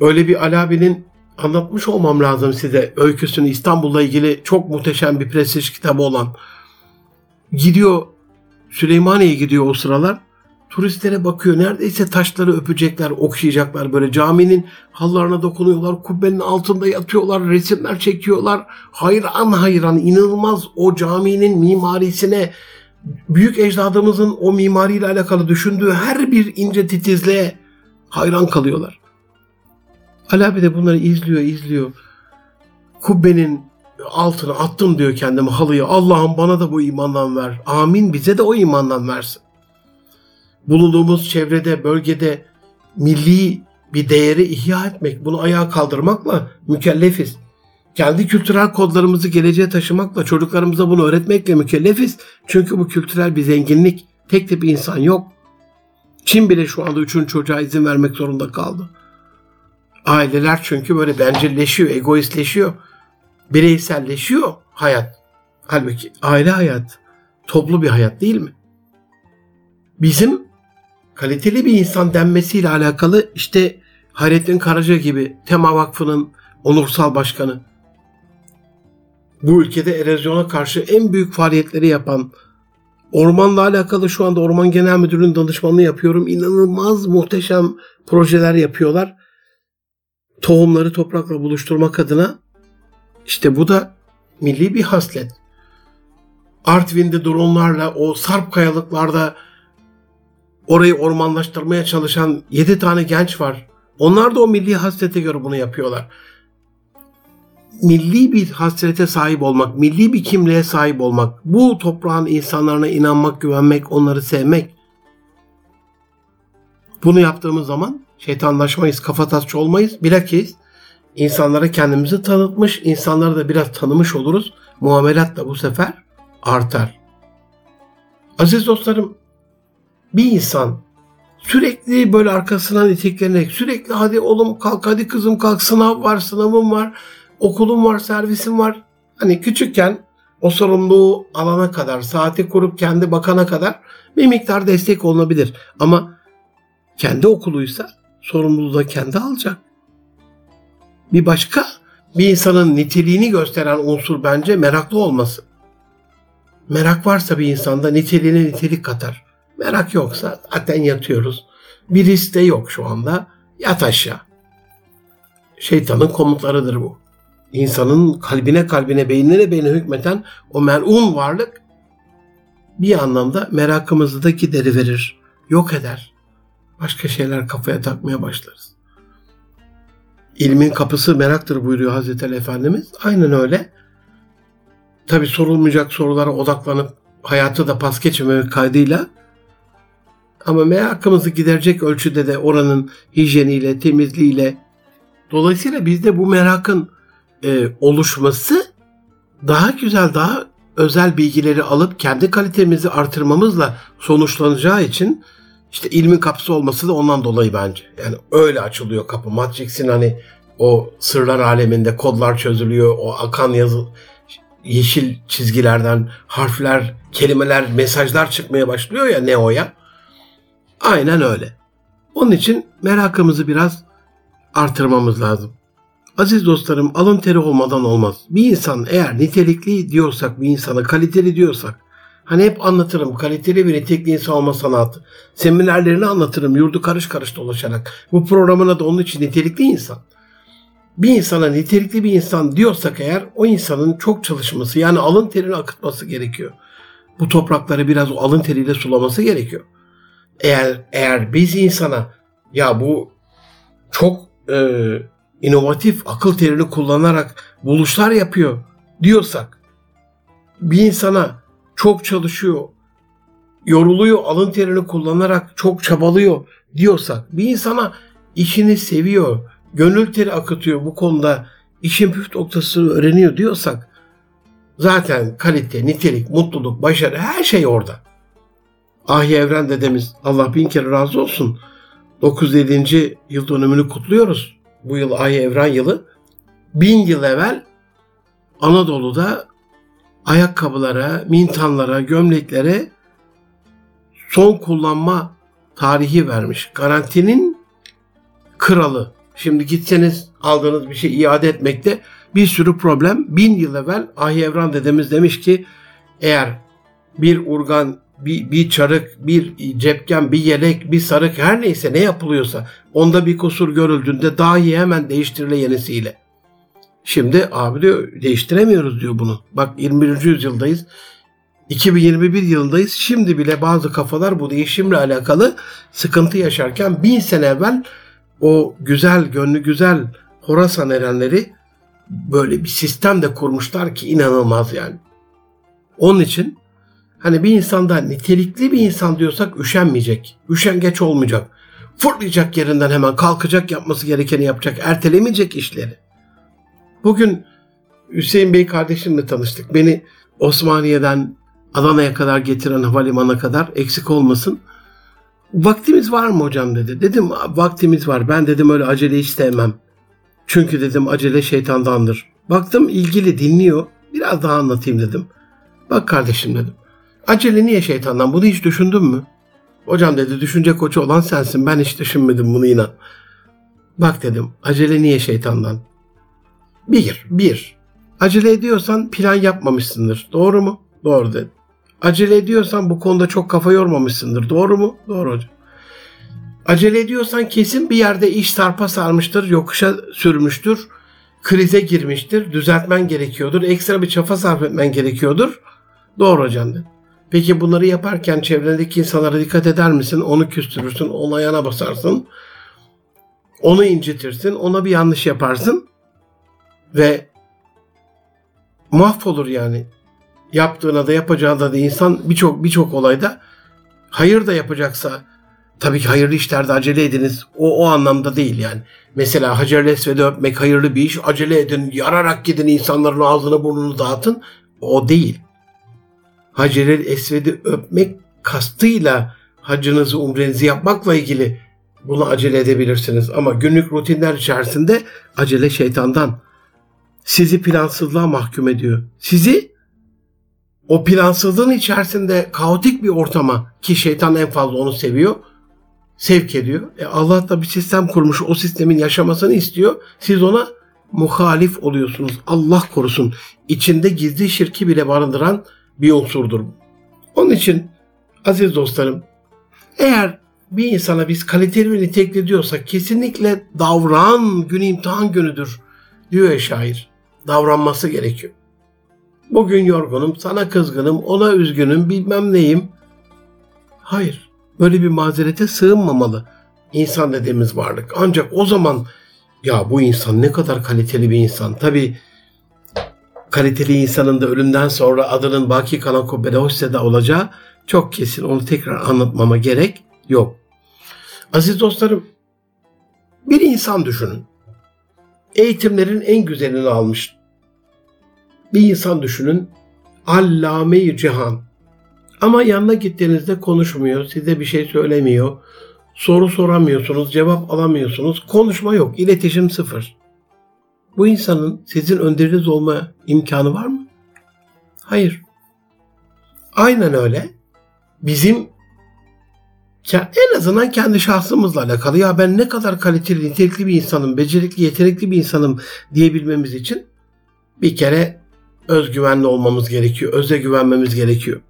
Öyle bir Alabi'nin anlatmış olmam lazım size öyküsünü İstanbul'la ilgili çok muhteşem bir prestij kitabı olan. Gidiyor Süleymaniye'ye gidiyor o sıralar. Turistlere bakıyor. Neredeyse taşları öpecekler, okşayacaklar böyle. Caminin hallarına dokunuyorlar. Kubbenin altında yatıyorlar. Resimler çekiyorlar. Hayran hayran inanılmaz o caminin mimarisine büyük ecdadımızın o mimariyle alakalı düşündüğü her bir ince titizliğe hayran kalıyorlar. Ali abi de bunları izliyor, izliyor. Kubbenin altına attım diyor kendime halıyı. Allah'ım bana da bu imandan ver. Amin bize de o imandan versin. Bulunduğumuz çevrede, bölgede milli bir değeri ihya etmek, bunu ayağa kaldırmakla mükellefiz. Kendi kültürel kodlarımızı geleceğe taşımakla, çocuklarımıza bunu öğretmekle mükellefiz. Çünkü bu kültürel bir zenginlik. Tek de bir insan yok. Çin bile şu anda üçüncü çocuğa izin vermek zorunda kaldı. Aileler çünkü böyle bencilleşiyor, egoistleşiyor. Bireyselleşiyor hayat. Halbuki aile hayat, toplu bir hayat değil mi? Bizim kaliteli bir insan denmesiyle alakalı işte Hayrettin Karaca gibi Tema Vakfı'nın onursal başkanı. Bu ülkede erozyona karşı en büyük faaliyetleri yapan Ormanla alakalı şu anda Orman Genel Müdürlüğü'nün danışmanlığı yapıyorum. İnanılmaz muhteşem projeler yapıyorlar. Tohumları toprakla buluşturmak adına işte bu da milli bir haslet. Artvin'de dronlarla o sarp kayalıklarda orayı ormanlaştırmaya çalışan 7 tane genç var. Onlar da o milli haslete göre bunu yapıyorlar. Milli bir hasrete sahip olmak, milli bir kimliğe sahip olmak, bu toprağın insanlarına inanmak, güvenmek, onları sevmek. Bunu yaptığımız zaman şeytanlaşmayız, kafatasçı olmayız. Bilakis insanlara kendimizi tanıtmış, insanları da biraz tanımış oluruz. Muamelat da bu sefer artar. Aziz dostlarım, bir insan sürekli böyle arkasından iteklenerek sürekli hadi oğlum kalk hadi kızım kalk sınav var sınavım var okulum var servisim var. Hani küçükken o sorumluluğu alana kadar saati kurup kendi bakana kadar bir miktar destek olunabilir. Ama kendi okuluysa sorumluluğu da kendi alacak. Bir başka bir insanın niteliğini gösteren unsur bence meraklı olması. Merak varsa bir insanda niteliğine nitelik katar. Merak yoksa zaten yatıyoruz. Bir risk de yok şu anda. Yat aşağı. Şeytanın komutlarıdır bu. İnsanın kalbine kalbine beynine beynine hükmeten o melun varlık bir anlamda merakımızı da gideri verir. Yok eder. Başka şeyler kafaya takmaya başlarız. İlmin kapısı meraktır buyuruyor Hazreti Ali Efendimiz. Aynen öyle. Tabi sorulmayacak sorulara odaklanıp hayatı da pas geçmemek kaydıyla ama merakımızı giderecek ölçüde de oranın hijyeniyle, temizliğiyle dolayısıyla bizde bu merakın e, oluşması daha güzel, daha özel bilgileri alıp kendi kalitemizi artırmamızla sonuçlanacağı için işte ilmin kapısı olması da ondan dolayı bence. Yani öyle açılıyor kapı. Matrix'in hani o sırlar aleminde kodlar çözülüyor. O akan yazı yeşil çizgilerden harfler, kelimeler, mesajlar çıkmaya başlıyor ya Neo'ya. Aynen öyle. Onun için merakımızı biraz artırmamız lazım. Aziz dostlarım alın teri olmadan olmaz. Bir insan eğer nitelikli diyorsak bir insana kaliteli diyorsak hani hep anlatırım kaliteli nitelikli insan olma sanatı. Seminerlerini anlatırım yurdu karış karış dolaşarak. Bu programına da onun için nitelikli insan. Bir insana nitelikli bir insan diyorsak eğer o insanın çok çalışması yani alın terini akıtması gerekiyor. Bu toprakları biraz o alın teriyle sulaması gerekiyor. Eğer eğer biz insana ya bu çok e, inovatif akıl terini kullanarak buluşlar yapıyor diyorsak bir insana çok çalışıyor, yoruluyor, alın terini kullanarak çok çabalıyor diyorsak bir insana işini seviyor, gönül teri akıtıyor bu konuda işin püf noktasını öğreniyor diyorsak zaten kalite, nitelik, mutluluk, başarı her şey orada. Ahi Evren dedemiz Allah bin kere razı olsun. 907. yıl dönümünü kutluyoruz bu yıl Ay Evren yılı. Bin yıl evvel Anadolu'da ayakkabılara, mintanlara, gömleklere son kullanma tarihi vermiş. Garantinin kralı Şimdi gitseniz aldığınız bir şey iade etmekte bir sürü problem. Bin yıl evvel Ahi dedemiz demiş ki eğer bir urgan, bir, bir çarık, bir cepken, bir yelek, bir sarık her neyse ne yapılıyorsa onda bir kusur görüldüğünde dahi hemen değiştirile yenisiyle. Şimdi abi diyor değiştiremiyoruz diyor bunu. Bak 21. yüzyıldayız. 2021 yılındayız. Şimdi bile bazı kafalar bu değişimle alakalı sıkıntı yaşarken bin sene evvel o güzel, gönlü güzel Horasan erenleri böyle bir sistem de kurmuşlar ki inanılmaz yani. Onun için hani bir insanda nitelikli bir insan diyorsak üşenmeyecek. Üşengeç olmayacak. Fırlayacak yerinden hemen kalkacak yapması gerekeni yapacak. Ertelemeyecek işleri. Bugün Hüseyin Bey kardeşimle tanıştık. Beni Osmaniye'den Adana'ya kadar getiren havalimanına kadar eksik olmasın. Vaktimiz var mı hocam dedi. Dedim vaktimiz var. Ben dedim öyle acele hiç sevmem. Çünkü dedim acele şeytandandır. Baktım ilgili dinliyor. Biraz daha anlatayım dedim. Bak kardeşim dedim. Acele niye şeytandan? Bunu hiç düşündün mü? Hocam dedi düşünce koçu olan sensin. Ben hiç düşünmedim bunu inan. Bak dedim acele niye şeytandan? Bir, bir. Acele ediyorsan plan yapmamışsındır. Doğru mu? Doğru dedim. Acele ediyorsan bu konuda çok kafa yormamışsındır. Doğru mu? Doğru hocam. Acele ediyorsan kesin bir yerde iş sarpa sarmıştır, yokuşa sürmüştür, krize girmiştir, düzeltmen gerekiyordur, ekstra bir çafa sarf etmen gerekiyordur. Doğru hocam dedi. Peki bunları yaparken çevrendeki insanlara dikkat eder misin? Onu küstürürsün, ona ayağına basarsın, onu incitirsin, ona bir yanlış yaparsın ve mahvolur yani yaptığına da yapacağına da insan birçok birçok olayda hayır da yapacaksa tabii ki hayırlı işlerde acele ediniz. O, o anlamda değil yani. Mesela Hacer Esved'i öpmek hayırlı bir iş. Acele edin, yararak gidin insanların ağzını burnunu dağıtın. O değil. Hacer Esved'i öpmek kastıyla hacınızı, umrenizi yapmakla ilgili bunu acele edebilirsiniz. Ama günlük rutinler içerisinde acele şeytandan. Sizi plansızlığa mahkum ediyor. Sizi o plansızlığın içerisinde kaotik bir ortama ki şeytan en fazla onu seviyor sevk ediyor. E Allah da bir sistem kurmuş o sistemin yaşamasını istiyor. Siz ona muhalif oluyorsunuz. Allah korusun. İçinde gizli şirki bile barındıran bir unsurdur. Onun için aziz dostlarım eğer bir insana biz kaliteli ve nitelikli diyorsak kesinlikle davran gün imtihan günüdür diyor ya şair. Davranması gerekiyor. Bugün yorgunum, sana kızgınım, ona üzgünüm, bilmem neyim. Hayır, böyle bir mazerete sığınmamalı insan dediğimiz varlık. Ancak o zaman ya bu insan ne kadar kaliteli bir insan. Tabi kaliteli insanın da ölümden sonra adının baki kalan kubbede hoşseda olacağı çok kesin. Onu tekrar anlatmama gerek yok. Aziz dostlarım, bir insan düşünün. Eğitimlerin en güzelini almış bir insan düşünün. Allame-i cihan. Ama yanına gittiğinizde konuşmuyor, size bir şey söylemiyor. Soru soramıyorsunuz, cevap alamıyorsunuz. Konuşma yok, iletişim sıfır. Bu insanın sizin önderiniz olma imkanı var mı? Hayır. Aynen öyle. Bizim en azından kendi şahsımızla alakalı ya ben ne kadar kaliteli, nitelikli bir insanım, becerikli, yetenekli bir insanım diyebilmemiz için bir kere özgüvenli olmamız gerekiyor. Öze güvenmemiz gerekiyor.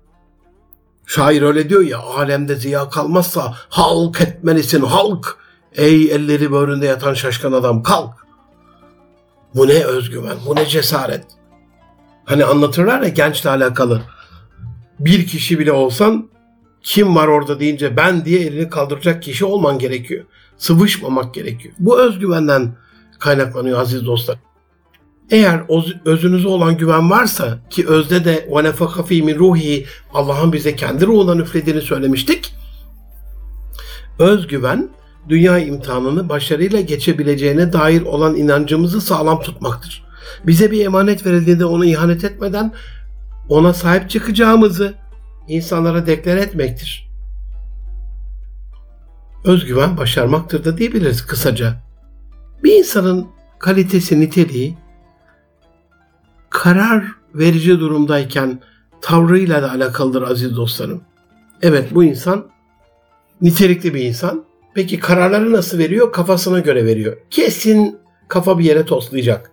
Şair öyle diyor ya alemde ziya kalmazsa halk etmelisin halk. Ey elleri böğründe yatan şaşkın adam kalk. Bu ne özgüven, bu ne cesaret. Hani anlatırlar ya gençle alakalı. Bir kişi bile olsan kim var orada deyince ben diye elini kaldıracak kişi olman gerekiyor. Sıvışmamak gerekiyor. Bu özgüvenden kaynaklanıyor aziz dostlar. Eğer özünüze olan güven varsa ki özde de ve nefaka min ruhi Allah'ın bize kendi ruhundan üflediğini söylemiştik. Özgüven dünya imtihanını başarıyla geçebileceğine dair olan inancımızı sağlam tutmaktır. Bize bir emanet verildiğinde onu ihanet etmeden ona sahip çıkacağımızı insanlara deklar etmektir. Özgüven başarmaktır da diyebiliriz kısaca. Bir insanın kalitesi, niteliği karar verici durumdayken tavrıyla da alakalıdır aziz dostlarım. Evet bu insan nitelikli bir insan, Peki kararları nasıl veriyor? Kafasına göre veriyor. Kesin kafa bir yere toslayacak.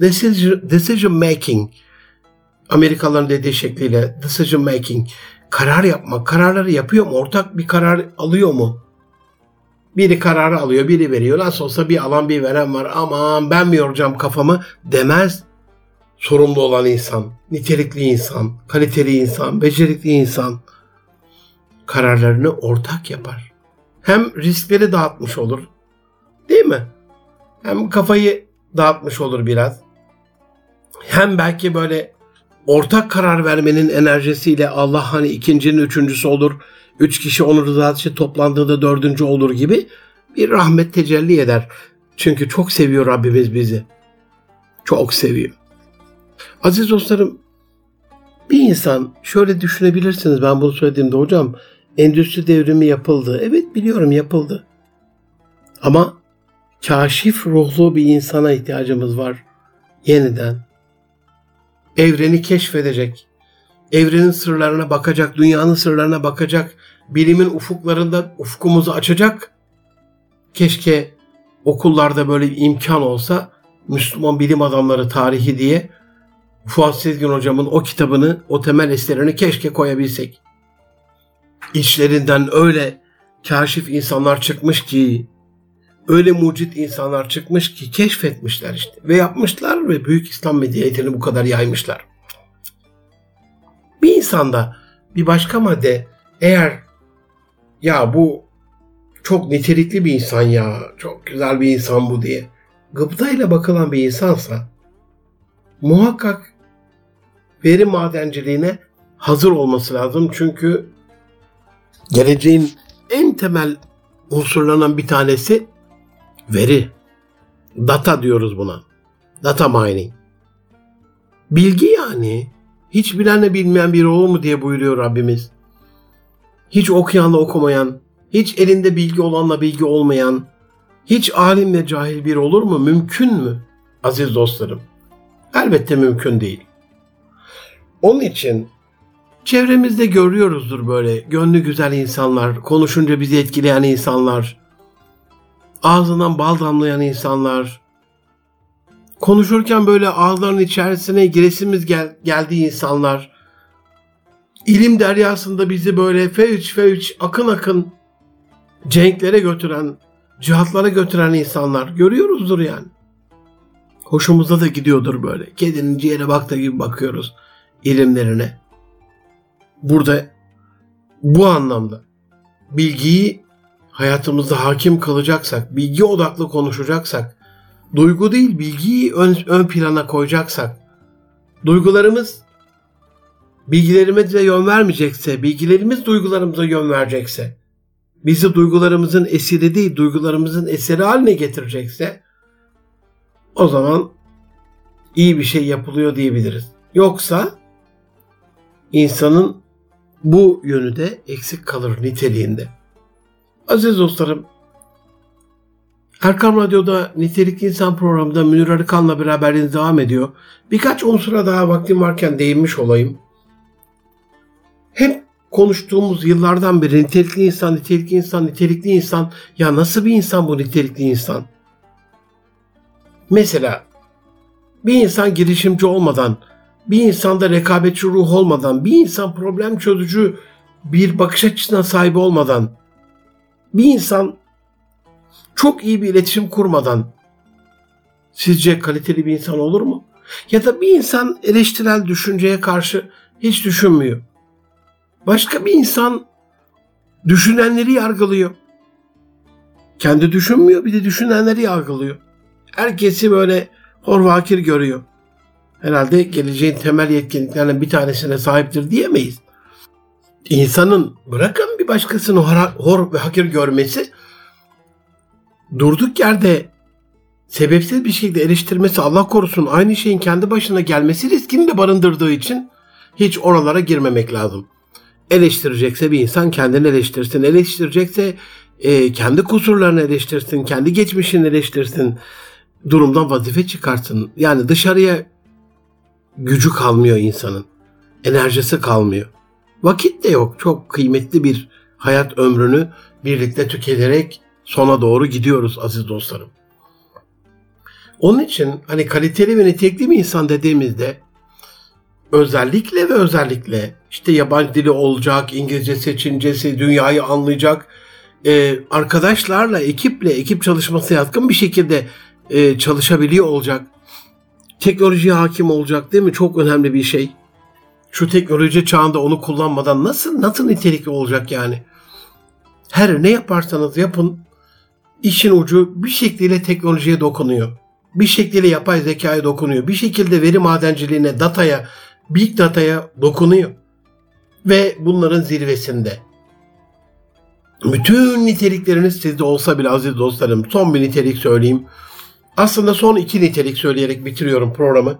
Decision, decision making. Amerikalıların dediği şekliyle decision making. Karar yapmak. Kararları yapıyor mu? Ortak bir karar alıyor mu? Biri kararı alıyor, biri veriyor. Nasıl olsa bir alan bir veren var. Aman ben mi yoracağım kafamı demez. Sorumlu olan insan, nitelikli insan, kaliteli insan, becerikli insan kararlarını ortak yapar. Hem riskleri dağıtmış olur. Değil mi? Hem kafayı dağıtmış olur biraz. Hem belki böyle ortak karar vermenin enerjisiyle Allah hani ikincinin üçüncüsü olur. Üç kişi onun rızası için toplandığında dördüncü olur gibi bir rahmet tecelli eder. Çünkü çok seviyor Rabbimiz bizi. Çok seviyor. Aziz dostlarım bir insan şöyle düşünebilirsiniz ben bunu söylediğimde hocam endüstri devrimi yapıldı. Evet biliyorum yapıldı. Ama kaşif ruhlu bir insana ihtiyacımız var. Yeniden. Evreni keşfedecek. Evrenin sırlarına bakacak, dünyanın sırlarına bakacak, bilimin ufuklarında ufkumuzu açacak. Keşke okullarda böyle bir imkan olsa Müslüman bilim adamları tarihi diye Fuat Sezgin hocamın o kitabını, o temel eserini keşke koyabilsek. İçlerinden öyle kaşif insanlar çıkmış ki, öyle mucit insanlar çıkmış ki keşfetmişler işte. Ve yapmışlar ve büyük İslam medeniyetini bu kadar yaymışlar. Bir insanda bir başka madde eğer ya bu çok nitelikli bir insan ya, çok güzel bir insan bu diye gıptayla bakılan bir insansa muhakkak veri madenciliğine hazır olması lazım. Çünkü geleceğin en temel unsurlarından bir tanesi veri. Data diyoruz buna. Data mining. Bilgi yani. Hiç bilenle bilmeyen biri olur mu diye buyuruyor Rabbimiz. Hiç okuyanla okumayan, hiç elinde bilgi olanla bilgi olmayan, hiç alimle cahil bir olur mu? Mümkün mü? Aziz dostlarım. Elbette mümkün değil. Onun için çevremizde görüyoruzdur böyle gönlü güzel insanlar, konuşunca bizi etkileyen insanlar, ağzından bal damlayan insanlar, konuşurken böyle ağızlarının içerisine giresimiz gel, geldiği insanlar, ilim deryasında bizi böyle fevç fevç akın akın cenklere götüren, cihatlara götüren insanlar görüyoruzdur yani. Hoşumuza da gidiyordur böyle. Kedinin ciğere baktığı gibi bakıyoruz ilimlerine. Burada bu anlamda bilgiyi hayatımızda hakim kalacaksak, bilgi odaklı konuşacaksak, duygu değil bilgiyi ön, ön plana koyacaksak, duygularımız bilgilerimize yön vermeyecekse, bilgilerimiz duygularımıza yön verecekse, bizi duygularımızın esiri değil, duygularımızın eseri haline getirecekse, o zaman iyi bir şey yapılıyor diyebiliriz. Yoksa insanın bu yönü de eksik kalır niteliğinde. Aziz dostlarım, Erkam Radyo'da Nitelikli İnsan programında Münir Arıkan'la beraberliğiniz devam ediyor. Birkaç unsura daha vaktim varken değinmiş olayım. Hep konuştuğumuz yıllardan beri nitelikli insan, nitelikli insan, nitelikli insan. Ya nasıl bir insan bu nitelikli insan? Mesela bir insan girişimci olmadan, bir insanda rekabetçi ruh olmadan, bir insan problem çözücü bir bakış açısına sahip olmadan, bir insan çok iyi bir iletişim kurmadan sizce kaliteli bir insan olur mu? Ya da bir insan eleştirel düşünceye karşı hiç düşünmüyor. Başka bir insan düşünenleri yargılıyor. Kendi düşünmüyor bir de düşünenleri yargılıyor. Herkesi böyle horvakir görüyor. Herhalde geleceğin temel yetkinliklerinden bir tanesine sahiptir diyemeyiz. İnsanın bırakın bir başkasını hor, hor ve hakir görmesi durduk yerde sebepsiz bir şekilde eleştirmesi Allah korusun aynı şeyin kendi başına gelmesi riskini de barındırdığı için hiç oralara girmemek lazım. Eleştirecekse bir insan kendini eleştirsin. Eleştirecekse e, kendi kusurlarını eleştirsin. Kendi geçmişini eleştirsin. Durumdan vazife çıkarsın. Yani dışarıya gücü kalmıyor insanın. Enerjisi kalmıyor. Vakit de yok. Çok kıymetli bir hayat ömrünü birlikte tüketerek sona doğru gidiyoruz aziz dostlarım. Onun için hani kaliteli ve nitelikli bir insan dediğimizde özellikle ve özellikle işte yabancı dili olacak, İngilizcesi, Çincesi, dünyayı anlayacak, e, arkadaşlarla, ekiple, ekip çalışması yatkın bir şekilde e, çalışabiliyor olacak. Teknolojiye hakim olacak değil mi? Çok önemli bir şey. Şu teknoloji çağında onu kullanmadan nasıl nasıl nitelikli olacak yani? Her ne yaparsanız yapın işin ucu bir şekilde teknolojiye dokunuyor. Bir şekilde yapay zekaya dokunuyor. Bir şekilde veri madenciliğine, dataya, big dataya dokunuyor. Ve bunların zirvesinde. Bütün nitelikleriniz sizde olsa bile aziz dostlarım son bir nitelik söyleyeyim. Aslında son iki nitelik söyleyerek bitiriyorum programı.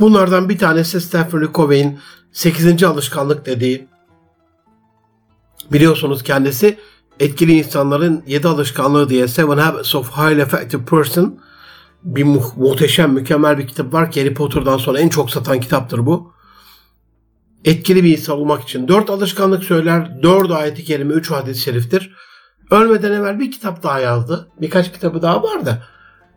Bunlardan bir tanesi Stephen Covey'in 8. alışkanlık dediği. Biliyorsunuz kendisi etkili insanların 7 alışkanlığı diye Seven Habits of Highly Effective Person bir mu- muhteşem, mükemmel bir kitap var ki Harry Potter'dan sonra en çok satan kitaptır bu. Etkili bir insan olmak için dört alışkanlık söyler, dört ayeti kerime, üç hadis-i şeriftir. Ölmeden evvel bir kitap daha yazdı. Birkaç kitabı daha var da.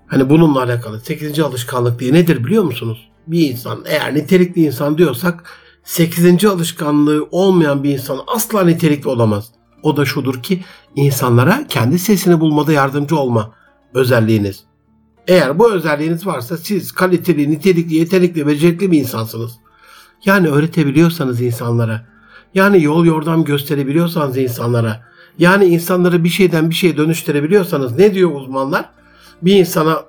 Hani bununla alakalı 8. alışkanlık diye nedir biliyor musunuz? Bir insan eğer nitelikli insan diyorsak 8. alışkanlığı olmayan bir insan asla nitelikli olamaz. O da şudur ki insanlara kendi sesini bulmada yardımcı olma özelliğiniz. Eğer bu özelliğiniz varsa siz kaliteli, nitelikli, yetenekli, becerikli bir insansınız. Yani öğretebiliyorsanız insanlara, yani yol yordam gösterebiliyorsanız insanlara, yani insanları bir şeyden bir şeye dönüştürebiliyorsanız ne diyor uzmanlar? Bir insana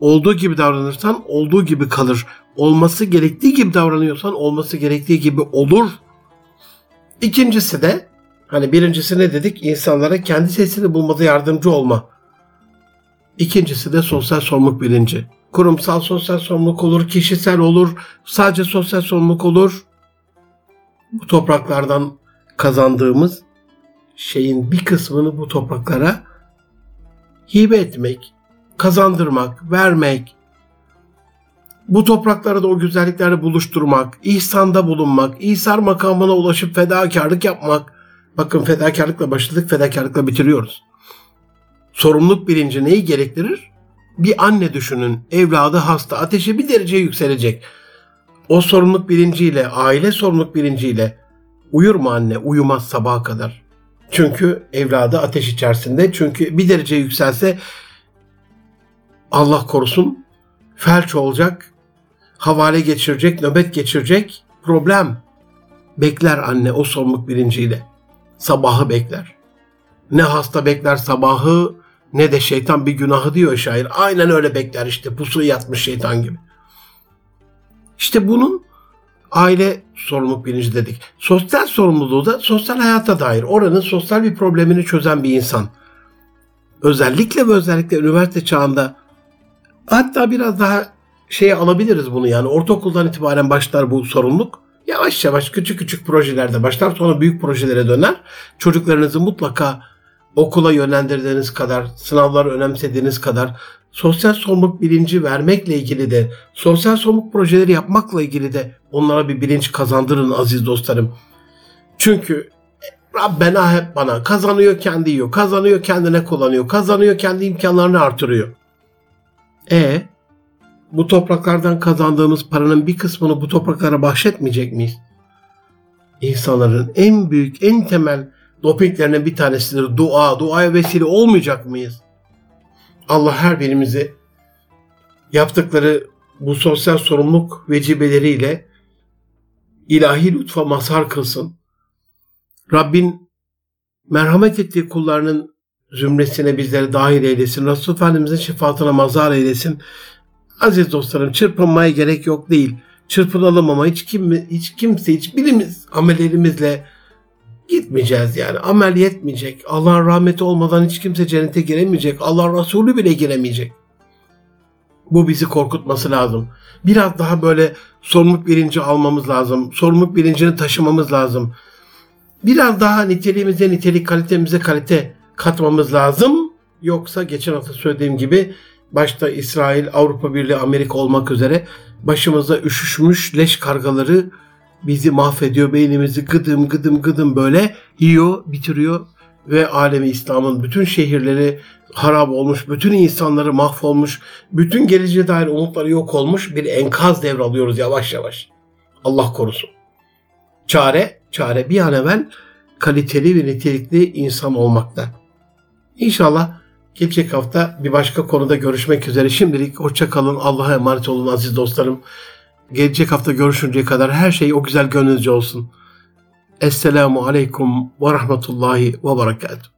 olduğu gibi davranırsan olduğu gibi kalır. Olması gerektiği gibi davranıyorsan olması gerektiği gibi olur. İkincisi de hani birincisi ne dedik? İnsanlara kendi sesini bulmada yardımcı olma. İkincisi de sosyal sorumluluk bilinci. Kurumsal sosyal sorumluluk olur, kişisel olur, sadece sosyal sorumluluk olur. Bu topraklardan kazandığımız şeyin bir kısmını bu topraklara hibe etmek, kazandırmak, vermek, bu topraklara da o güzellikleri buluşturmak, ihsanda bulunmak, İsar makamına ulaşıp fedakarlık yapmak. Bakın fedakarlıkla başladık, fedakarlıkla bitiriyoruz. Sorumluluk bilinci neyi gerektirir? Bir anne düşünün, evladı hasta, ateşi bir derece yükselecek. O sorumluluk bilinciyle, aile sorumluluk bilinciyle uyur mu anne? Uyumaz sabaha kadar. Çünkü evladı ateş içerisinde. Çünkü bir derece yükselse Allah korusun felç olacak, havale geçirecek, nöbet geçirecek problem. Bekler anne o sorumluluk bilinciyle. Sabahı bekler. Ne hasta bekler sabahı ne de şeytan bir günahı diyor şair. Aynen öyle bekler işte pusu yatmış şeytan gibi. İşte bunun aile sorumluluk bilinci dedik. Sosyal sorumluluğu da sosyal hayata dair. Oranın sosyal bir problemini çözen bir insan. Özellikle ve özellikle üniversite çağında hatta biraz daha şeye alabiliriz bunu yani ortaokuldan itibaren başlar bu sorumluluk. Yavaş yavaş küçük küçük projelerde başlar sonra büyük projelere döner. Çocuklarınızı mutlaka okula yönlendirdiğiniz kadar, sınavları önemsediğiniz kadar sosyal sorumluluk bilinci vermekle ilgili de, sosyal sorumluluk projeleri yapmakla ilgili de onlara bir bilinç kazandırın aziz dostlarım. Çünkü Rabbena hep bana kazanıyor kendi yiyor, kazanıyor kendine kullanıyor, kazanıyor kendi imkanlarını artırıyor. E bu topraklardan kazandığımız paranın bir kısmını bu topraklara bahşetmeyecek miyiz? İnsanların en büyük, en temel dopinglerinin bir tanesidir dua. Duaya vesile olmayacak mıyız? Allah her birimizi yaptıkları bu sosyal sorumluluk vecibeleriyle ilahi lütfa mazhar kılsın. Rabbin merhamet ettiği kullarının zümresine bizleri dahil eylesin. Resul Efendimizin şefaatine mazhar eylesin. Aziz dostlarım çırpınmaya gerek yok değil. Çırpınalım ama hiç, kim, hiç kimse, hiç bilimiz amellerimizle gitmeyeceğiz yani. Amel yetmeyecek. Allah'ın rahmeti olmadan hiç kimse cennete giremeyecek. Allah Resulü bile giremeyecek. Bu bizi korkutması lazım. Biraz daha böyle sorumluluk bilinci almamız lazım. Sorumluluk bilincini taşımamız lazım. Biraz daha niteliğimize nitelik, kalitemize kalite katmamız lazım. Yoksa geçen hafta söylediğim gibi başta İsrail, Avrupa Birliği, Amerika olmak üzere başımıza üşüşmüş leş kargaları bizi mahvediyor. Beynimizi gıdım gıdım gıdım böyle yiyor, bitiriyor ve alemi İslam'ın bütün şehirleri harap olmuş, bütün insanları mahvolmuş, bütün geleceğe dair umutları yok olmuş bir enkaz devralıyoruz yavaş yavaş. Allah korusun. Çare, çare bir an evvel kaliteli ve nitelikli insan olmakta. İnşallah gelecek hafta bir başka konuda görüşmek üzere. Şimdilik hoşça kalın. Allah'a emanet olun aziz dostlarım. Gelecek hafta görüşünceye kadar her şey o güzel gönlünüzce olsun. Esselamu Aleyküm ve Rahmetullahi ve Berekatuhu.